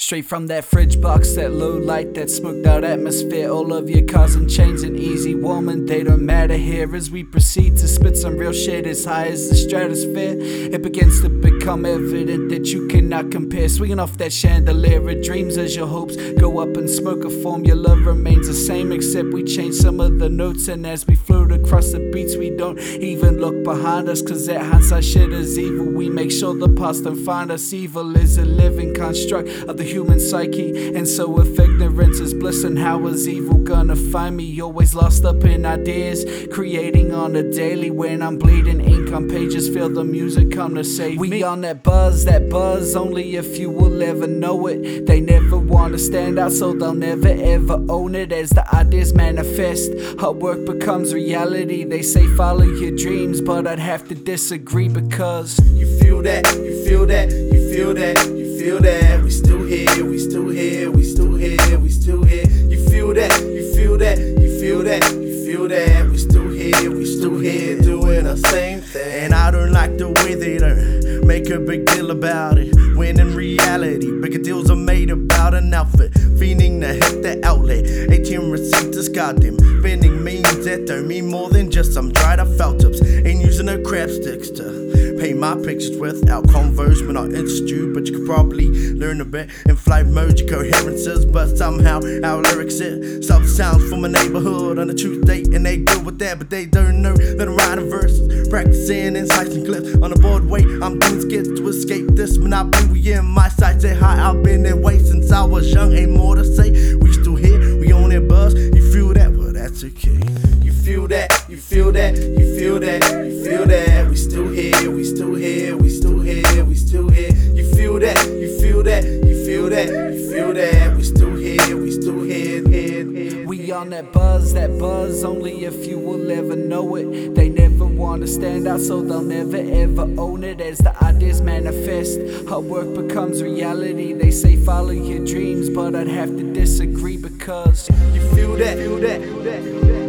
Straight from that fridge box, that low light, that smoked out atmosphere. All of your cars and chains and easy woman, they don't matter here as we proceed to spit some real shit as high as the stratosphere. It begins to become evident that you cannot compare. Swinging off that chandelier of dreams as your hopes go up in smoke. A formula remains the same, except we change some of the notes. And as we float across the beats, we don't even look behind us. Cause that hindsight shit is evil. We make sure the past don't find us. Evil is a living construct of the human psyche. And so, if ignorance is bliss, and how is evil gonna find me? Always lost up in ideas, creating on a daily. When I'm bleeding ink on pages, feel the music come to save me. We on that buzz, that buzz, only if you will ever know it. They never wanna stand out, so they'll never ever own it. As the ideas manifest, hard work becomes reality. They say follow your dreams, but I'd have to disagree because you feel that, you feel that, you feel that, you feel that. We still here, we still here, we still here, we still here. You feel that, you feel that, you feel that, you feel that. We still here, we still here, doing the same thing. And I don't like the way they don't make a big deal about it. When in reality, bigger deals are made about an outfit. Fiending to hit the outlet. ATM receipts is goddamn. Vending means that don't mean more than just some dried up felt tips. Ain't using the crab sticks to paint my pictures without converse. But not interest you, but you could probably learn a bit in flight mode. Your coherences, but somehow our lyrics it sub sounds from a neighborhood on a date, and they good with that, but they don't know that I'm writing verses, practicing and clips on the Broadway. I'm doing skits to escape this monopoly. We in my sights, say hi. I've been that way since I was young. Ain't more to say. We still here, we on that buzz. You feel that? Well, that's okay. You feel that, you feel that, you feel that, you feel that. We still here, we still here, we still here, we still here. You feel that, you feel that, you feel that, you feel that. We still here, we still here, here, here. We on that buzz, that buzz, only if you will ever know it. They never wanna stand out, so they'll never ever own it. As the ideas manifest, hard work becomes reality. They say follow your dreams, but I'd have to disagree because You feel that, feel that, feel that, feel that.